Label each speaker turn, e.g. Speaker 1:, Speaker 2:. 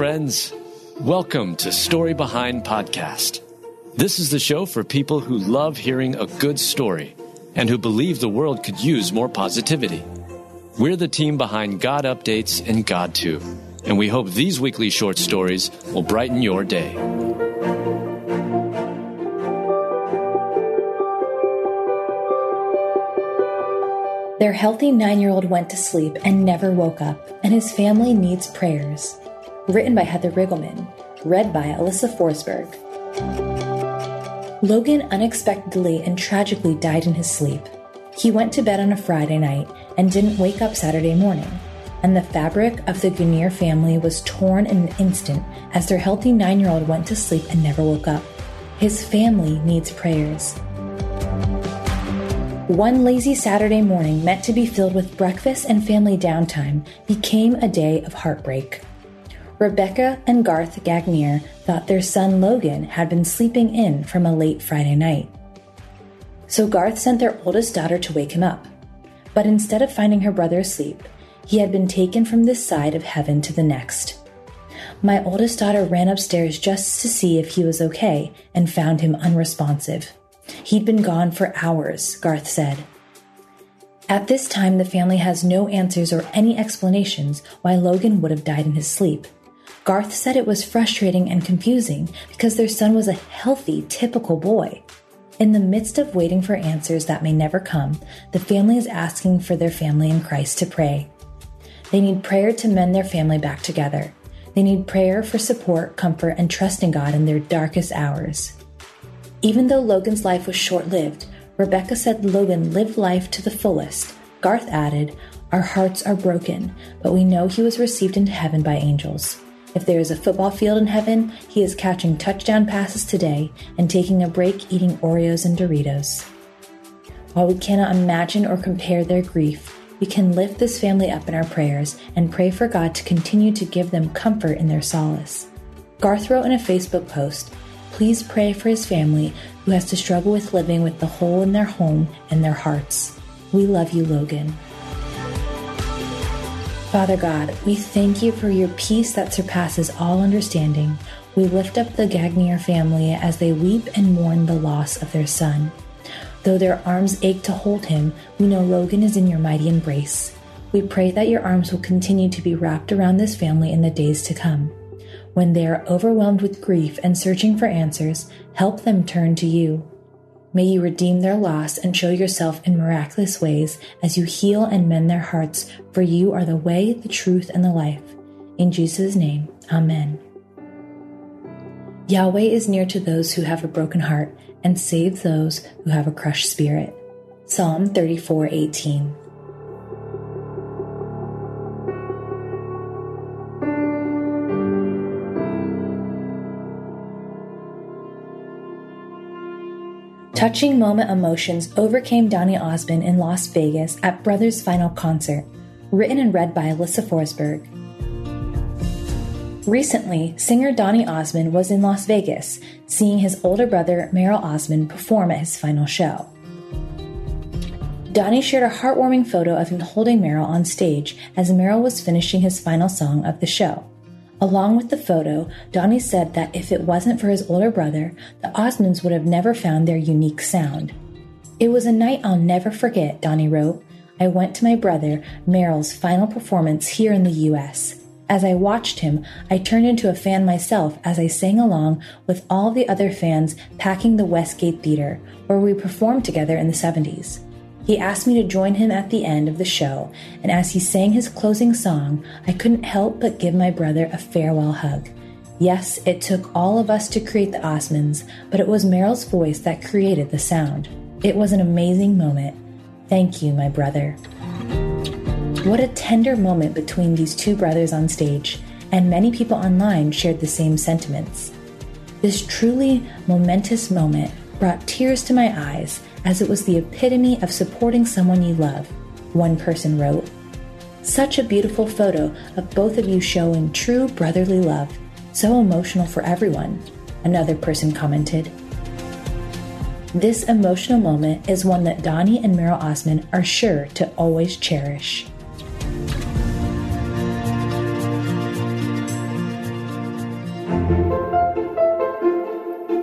Speaker 1: friends. Welcome to Story Behind Podcast. This is the show for people who love hearing a good story and who believe the world could use more positivity. We're the team behind God Updates and GodTube, and we hope these weekly short stories will brighten your day.
Speaker 2: Their healthy nine year old went to sleep and never woke up, and his family needs prayers. Written by Heather Riggleman, read by Alyssa Forsberg. Logan unexpectedly and tragically died in his sleep. He went to bed on a Friday night and didn't wake up Saturday morning, and the fabric of the Gagnier family was torn in an instant as their healthy nine year old went to sleep and never woke up. His family needs prayers. One lazy Saturday morning, meant to be filled with breakfast and family downtime, became a day of heartbreak. Rebecca and Garth Gagnier thought their son Logan had been sleeping in from a late Friday night. So Garth sent their oldest daughter to wake him up. But instead of finding her brother asleep, he had been taken from this side of heaven to the next. My oldest daughter ran upstairs just to see if he was okay and found him unresponsive. He'd been gone for hours, Garth said. At this time, the family has no answers or any explanations why Logan would have died in his sleep. Garth said it was frustrating and confusing because their son was a healthy, typical boy. In the midst of waiting for answers that may never come, the family is asking for their family in Christ to pray. They need prayer to mend their family back together. They need prayer for support, comfort, and trust in God in their darkest hours. Even though Logan's life was short lived, Rebecca said Logan lived life to the fullest. Garth added, Our hearts are broken, but we know he was received into heaven by angels. If there is a football field in heaven, he is catching touchdown passes today and taking a break eating Oreos and Doritos. While we cannot imagine or compare their grief, we can lift this family up in our prayers and pray for God to continue to give them comfort in their solace. Garth wrote in a Facebook post, please pray for his family who has to struggle with living with the hole in their home and their hearts. We love you, Logan. Father God, we thank you for your peace that surpasses all understanding. We lift up the Gagnier family as they weep and mourn the loss of their son. Though their arms ache to hold him, we know Logan is in your mighty embrace. We pray that your arms will continue to be wrapped around this family in the days to come. When they are overwhelmed with grief and searching for answers, help them turn to you. May you redeem their loss and show yourself in miraculous ways as you heal and mend their hearts, for you are the way, the truth, and the life. In Jesus' name, Amen. Yahweh is near to those who have a broken heart and saves those who have a crushed spirit. Psalm 34 18. Touching moment emotions overcame Donny Osmond in Las Vegas at Brothers' final concert, written and read by Alyssa Forsberg. Recently, singer Donny Osmond was in Las Vegas, seeing his older brother Merrill Osmond perform at his final show. Donny shared a heartwarming photo of him holding Merrill on stage as Merrill was finishing his final song of the show. Along with the photo, Donny said that if it wasn't for his older brother, the Osmonds would have never found their unique sound. It was a night I'll never forget, Donny wrote. I went to my brother, Merrill's final performance here in the US. As I watched him, I turned into a fan myself as I sang along with all the other fans packing the Westgate Theater, where we performed together in the 70s. He asked me to join him at the end of the show, and as he sang his closing song, I couldn't help but give my brother a farewell hug. Yes, it took all of us to create the Osmonds, but it was Merrill's voice that created the sound. It was an amazing moment. Thank you, my brother. What a tender moment between these two brothers on stage, and many people online shared the same sentiments. This truly momentous moment brought tears to my eyes as it was the epitome of supporting someone you love, one person wrote. Such a beautiful photo of both of you showing true brotherly love. So emotional for everyone, another person commented. This emotional moment is one that Donny and Merrill Osmond are sure to always cherish.